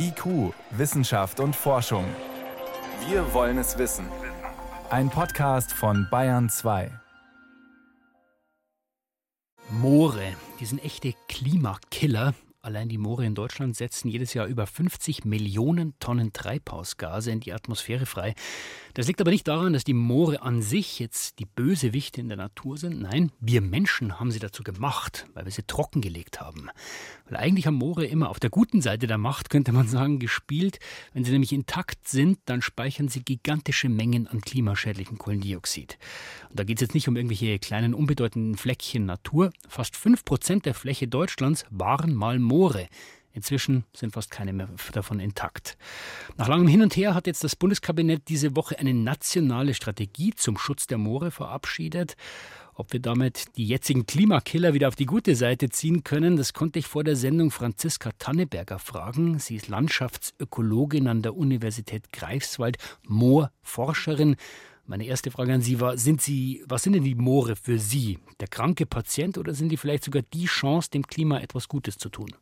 IQ, Wissenschaft und Forschung. Wir wollen es wissen. Ein Podcast von Bayern 2. Moore, die sind echte Klimakiller. Allein die Moore in Deutschland setzen jedes Jahr über 50 Millionen Tonnen Treibhausgase in die Atmosphäre frei. Das liegt aber nicht daran, dass die Moore an sich jetzt die Bösewichte in der Natur sind. Nein, wir Menschen haben sie dazu gemacht, weil wir sie trockengelegt haben. Weil eigentlich haben Moore immer auf der guten Seite der Macht, könnte man sagen, gespielt. Wenn sie nämlich intakt sind, dann speichern sie gigantische Mengen an klimaschädlichem Kohlendioxid. Und da geht es jetzt nicht um irgendwelche kleinen, unbedeutenden Fleckchen Natur. Fast fünf Prozent der Fläche Deutschlands waren mal Moore. Inzwischen sind fast keine mehr davon intakt. Nach langem Hin und Her hat jetzt das Bundeskabinett diese Woche eine nationale Strategie zum Schutz der Moore verabschiedet. Ob wir damit die jetzigen Klimakiller wieder auf die gute Seite ziehen können, das konnte ich vor der Sendung Franziska Tanneberger fragen. Sie ist Landschaftsökologin an der Universität Greifswald, Moorforscherin. Meine erste Frage an Sie war, sind Sie, was sind denn die Moore für Sie? Der kranke Patient oder sind die vielleicht sogar die Chance, dem Klima etwas Gutes zu tun?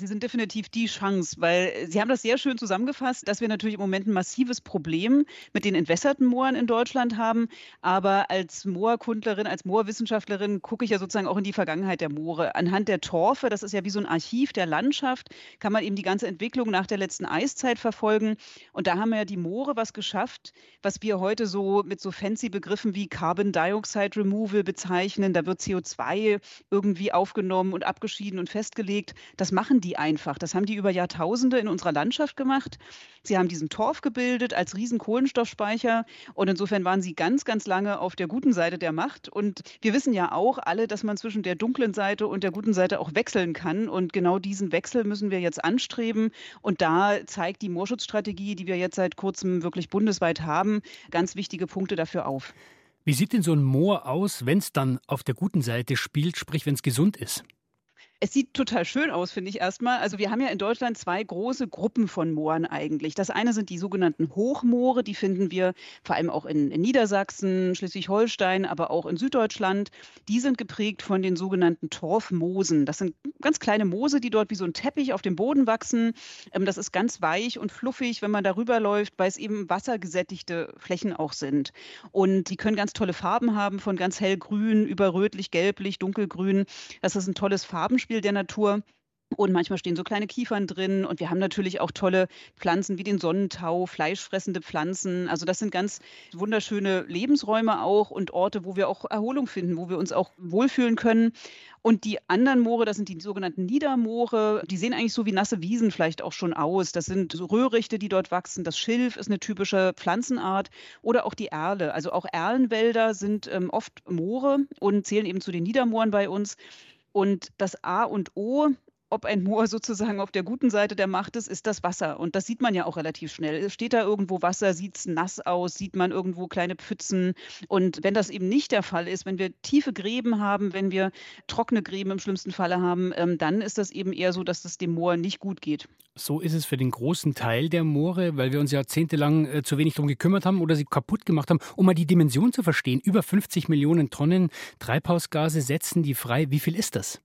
Sie sind definitiv die Chance, weil Sie haben das sehr schön zusammengefasst, dass wir natürlich im Moment ein massives Problem mit den entwässerten Mooren in Deutschland haben. Aber als Moorkundlerin, als Moorwissenschaftlerin gucke ich ja sozusagen auch in die Vergangenheit der Moore. Anhand der Torfe, das ist ja wie so ein Archiv der Landschaft, kann man eben die ganze Entwicklung nach der letzten Eiszeit verfolgen. Und da haben ja die Moore was geschafft, was wir heute so mit so fancy Begriffen wie Carbon Dioxide Removal bezeichnen. Da wird CO2 irgendwie aufgenommen und abgeschieden und festgelegt. Das machen die die einfach. Das haben die über Jahrtausende in unserer Landschaft gemacht. Sie haben diesen Torf gebildet als riesen Kohlenstoffspeicher und insofern waren sie ganz, ganz lange auf der guten Seite der Macht. Und wir wissen ja auch alle, dass man zwischen der dunklen Seite und der guten Seite auch wechseln kann. Und genau diesen Wechsel müssen wir jetzt anstreben. Und da zeigt die Moorschutzstrategie, die wir jetzt seit kurzem wirklich bundesweit haben, ganz wichtige Punkte dafür auf. Wie sieht denn so ein Moor aus, wenn es dann auf der guten Seite spielt, sprich wenn es gesund ist? Es sieht total schön aus, finde ich erstmal. Also wir haben ja in Deutschland zwei große Gruppen von Mooren eigentlich. Das eine sind die sogenannten Hochmoore, die finden wir vor allem auch in, in Niedersachsen, Schleswig-Holstein, aber auch in Süddeutschland. Die sind geprägt von den sogenannten Torfmoosen. Das sind ganz kleine Moose, die dort wie so ein Teppich auf dem Boden wachsen. Ähm, das ist ganz weich und fluffig, wenn man darüber läuft, weil es eben wassergesättigte Flächen auch sind. Und die können ganz tolle Farben haben, von ganz hellgrün über rötlich, gelblich, dunkelgrün. Das ist ein tolles Farbenspiel Zusammenspiel der Natur. Und manchmal stehen so kleine Kiefern drin. Und wir haben natürlich auch tolle Pflanzen wie den Sonnentau, fleischfressende Pflanzen. Also das sind ganz wunderschöne Lebensräume auch und Orte, wo wir auch Erholung finden, wo wir uns auch wohlfühlen können. Und die anderen Moore, das sind die sogenannten Niedermoore, die sehen eigentlich so wie nasse Wiesen vielleicht auch schon aus. Das sind so Röhrichte, die dort wachsen. Das Schilf ist eine typische Pflanzenart oder auch die Erle. Also auch Erlenwälder sind ähm, oft Moore und zählen eben zu den Niedermooren bei uns. Und das A und O ob ein Moor sozusagen auf der guten Seite der Macht ist, ist das Wasser. Und das sieht man ja auch relativ schnell. Steht da irgendwo Wasser, sieht es nass aus, sieht man irgendwo kleine Pfützen. Und wenn das eben nicht der Fall ist, wenn wir tiefe Gräben haben, wenn wir trockene Gräben im schlimmsten Falle haben, ähm, dann ist das eben eher so, dass es dem Moor nicht gut geht. So ist es für den großen Teil der Moore, weil wir uns jahrzehntelang äh, zu wenig darum gekümmert haben oder sie kaputt gemacht haben, um mal die Dimension zu verstehen. Über 50 Millionen Tonnen Treibhausgase setzen die frei. Wie viel ist das?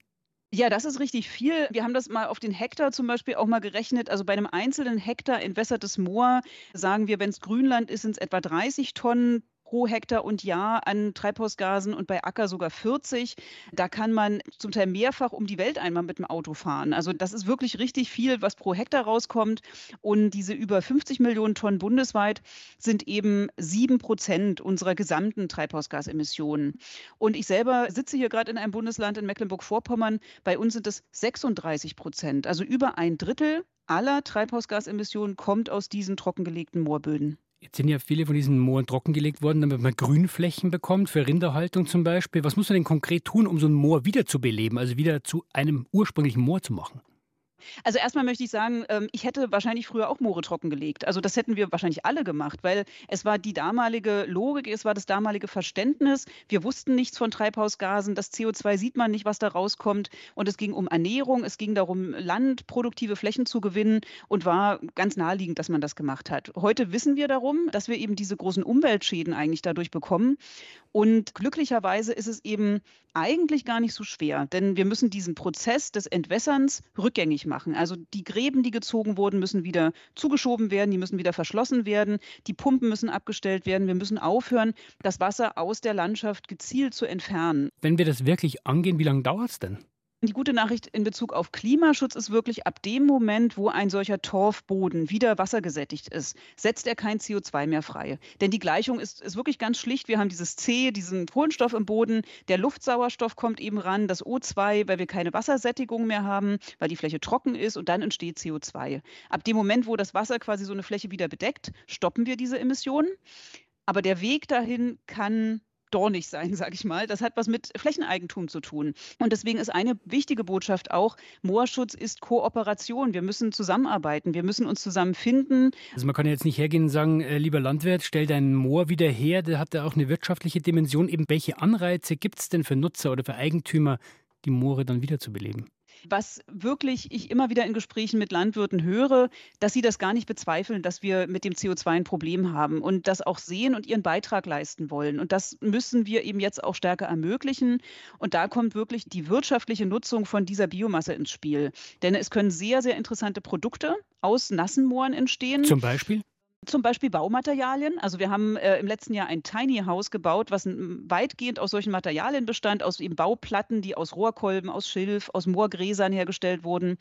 Ja, das ist richtig viel. Wir haben das mal auf den Hektar zum Beispiel auch mal gerechnet. Also bei einem einzelnen Hektar entwässertes Moor sagen wir, wenn es Grünland ist, sind es etwa 30 Tonnen pro Hektar und Jahr an Treibhausgasen und bei Acker sogar 40. Da kann man zum Teil mehrfach um die Welt einmal mit dem Auto fahren. Also das ist wirklich richtig viel, was pro Hektar rauskommt. Und diese über 50 Millionen Tonnen bundesweit sind eben sieben Prozent unserer gesamten Treibhausgasemissionen. Und ich selber sitze hier gerade in einem Bundesland in Mecklenburg-Vorpommern. Bei uns sind es 36 Prozent, also über ein Drittel aller Treibhausgasemissionen kommt aus diesen trockengelegten Moorböden. Jetzt sind ja viele von diesen Mooren trockengelegt worden, damit man Grünflächen bekommt, für Rinderhaltung zum Beispiel. Was muss man denn konkret tun, um so ein Moor wiederzubeleben, also wieder zu einem ursprünglichen Moor zu machen? Also erstmal möchte ich sagen, ähm, ich hätte wahrscheinlich früher auch Moore trockengelegt. Also das hätten wir wahrscheinlich alle gemacht, weil es war die damalige Logik, es war das damalige Verständnis. Wir wussten nichts von Treibhausgasen. Das CO2 sieht man nicht, was da rauskommt. Und es ging um Ernährung, es ging darum, Land, produktive Flächen zu gewinnen und war ganz naheliegend, dass man das gemacht hat. Heute wissen wir darum, dass wir eben diese großen Umweltschäden eigentlich dadurch bekommen. Und glücklicherweise ist es eben eigentlich gar nicht so schwer, denn wir müssen diesen Prozess des Entwässerns rückgängig machen. Also die Gräben, die gezogen wurden, müssen wieder zugeschoben werden, die müssen wieder verschlossen werden, die Pumpen müssen abgestellt werden. Wir müssen aufhören, das Wasser aus der Landschaft gezielt zu entfernen. Wenn wir das wirklich angehen, wie lange dauert es denn? Die gute Nachricht in Bezug auf Klimaschutz ist wirklich ab dem Moment, wo ein solcher Torfboden wieder wassergesättigt ist, setzt er kein CO2 mehr frei. Denn die Gleichung ist, ist wirklich ganz schlicht. Wir haben dieses C, diesen Kohlenstoff im Boden, der Luftsauerstoff kommt eben ran, das O2, weil wir keine Wassersättigung mehr haben, weil die Fläche trocken ist und dann entsteht CO2. Ab dem Moment, wo das Wasser quasi so eine Fläche wieder bedeckt, stoppen wir diese Emissionen. Aber der Weg dahin kann dornig sein, sage ich mal. Das hat was mit Flächeneigentum zu tun. Und deswegen ist eine wichtige Botschaft auch, Moorschutz ist Kooperation. Wir müssen zusammenarbeiten, wir müssen uns zusammenfinden. Also man kann jetzt nicht hergehen und sagen, äh, lieber Landwirt, stell dein Moor wieder her. Der hat ja auch eine wirtschaftliche Dimension. Eben welche Anreize gibt es denn für Nutzer oder für Eigentümer, die Moore dann wiederzubeleben? Was wirklich ich immer wieder in Gesprächen mit Landwirten höre, dass sie das gar nicht bezweifeln, dass wir mit dem CO2 ein Problem haben und das auch sehen und ihren Beitrag leisten wollen. Und das müssen wir eben jetzt auch stärker ermöglichen. Und da kommt wirklich die wirtschaftliche Nutzung von dieser Biomasse ins Spiel. Denn es können sehr, sehr interessante Produkte aus nassen Mooren entstehen. Zum Beispiel? Zum Beispiel Baumaterialien. Also wir haben äh, im letzten Jahr ein Tiny House gebaut, was weitgehend aus solchen Materialien bestand, aus eben Bauplatten, die aus Rohrkolben, aus Schilf, aus Moorgräsern hergestellt wurden.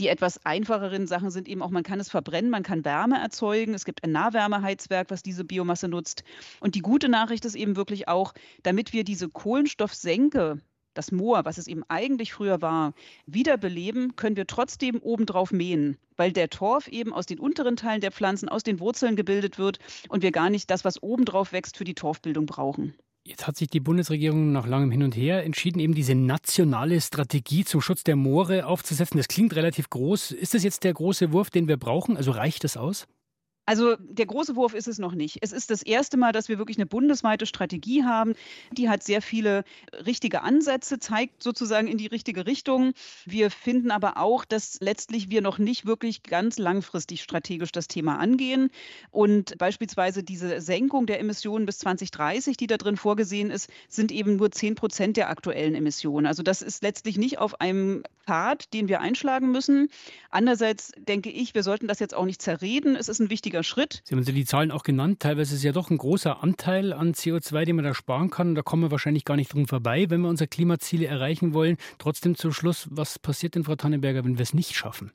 Die etwas einfacheren Sachen sind eben auch, man kann es verbrennen, man kann Wärme erzeugen. Es gibt ein Nahwärmeheizwerk, was diese Biomasse nutzt. Und die gute Nachricht ist eben wirklich auch, damit wir diese Kohlenstoffsenke das Moor, was es eben eigentlich früher war, wiederbeleben, können wir trotzdem obendrauf mähen, weil der Torf eben aus den unteren Teilen der Pflanzen, aus den Wurzeln gebildet wird und wir gar nicht das, was obendrauf wächst, für die Torfbildung brauchen. Jetzt hat sich die Bundesregierung nach langem Hin und Her entschieden, eben diese nationale Strategie zum Schutz der Moore aufzusetzen. Das klingt relativ groß. Ist das jetzt der große Wurf, den wir brauchen? Also reicht das aus? Also der große Wurf ist es noch nicht. Es ist das erste Mal, dass wir wirklich eine bundesweite Strategie haben. Die hat sehr viele richtige Ansätze, zeigt sozusagen in die richtige Richtung. Wir finden aber auch, dass letztlich wir noch nicht wirklich ganz langfristig strategisch das Thema angehen. Und beispielsweise diese Senkung der Emissionen bis 2030, die da drin vorgesehen ist, sind eben nur 10 Prozent der aktuellen Emissionen. Also das ist letztlich nicht auf einem Pfad, den wir einschlagen müssen. Andererseits denke ich, wir sollten das jetzt auch nicht zerreden. Es ist ein wichtiger wichtiger Schritt. Sie haben die Zahlen auch genannt. Teilweise ist es ja doch ein großer Anteil an CO2, den man da sparen kann. Da kommen wir wahrscheinlich gar nicht drum vorbei, wenn wir unsere Klimaziele erreichen wollen. Trotzdem zum Schluss, was passiert denn, Frau Tannenberger, wenn wir es nicht schaffen?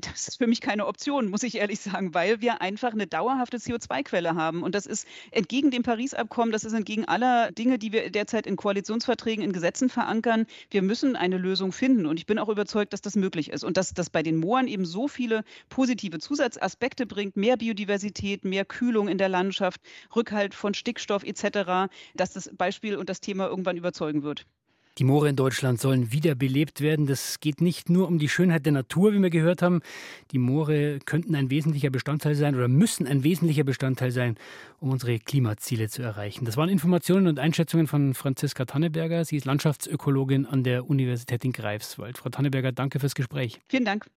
Das ist für mich keine Option, muss ich ehrlich sagen, weil wir einfach eine dauerhafte CO2-Quelle haben. Und das ist entgegen dem Paris-Abkommen, das ist entgegen aller Dinge, die wir derzeit in Koalitionsverträgen, in Gesetzen verankern. Wir müssen eine Lösung finden. Und ich bin auch überzeugt, dass das möglich ist. Und dass das bei den Mooren eben so viele positive Zusatzaspekte bringt, mehr Biodiversität, mehr Kühlung in der Landschaft, Rückhalt von Stickstoff etc., dass das Beispiel und das Thema irgendwann überzeugen wird. Die Moore in Deutschland sollen wiederbelebt werden. Das geht nicht nur um die Schönheit der Natur, wie wir gehört haben. Die Moore könnten ein wesentlicher Bestandteil sein oder müssen ein wesentlicher Bestandteil sein, um unsere Klimaziele zu erreichen. Das waren Informationen und Einschätzungen von Franziska Tanneberger. Sie ist Landschaftsökologin an der Universität in Greifswald. Frau Tanneberger, danke fürs Gespräch. Vielen Dank.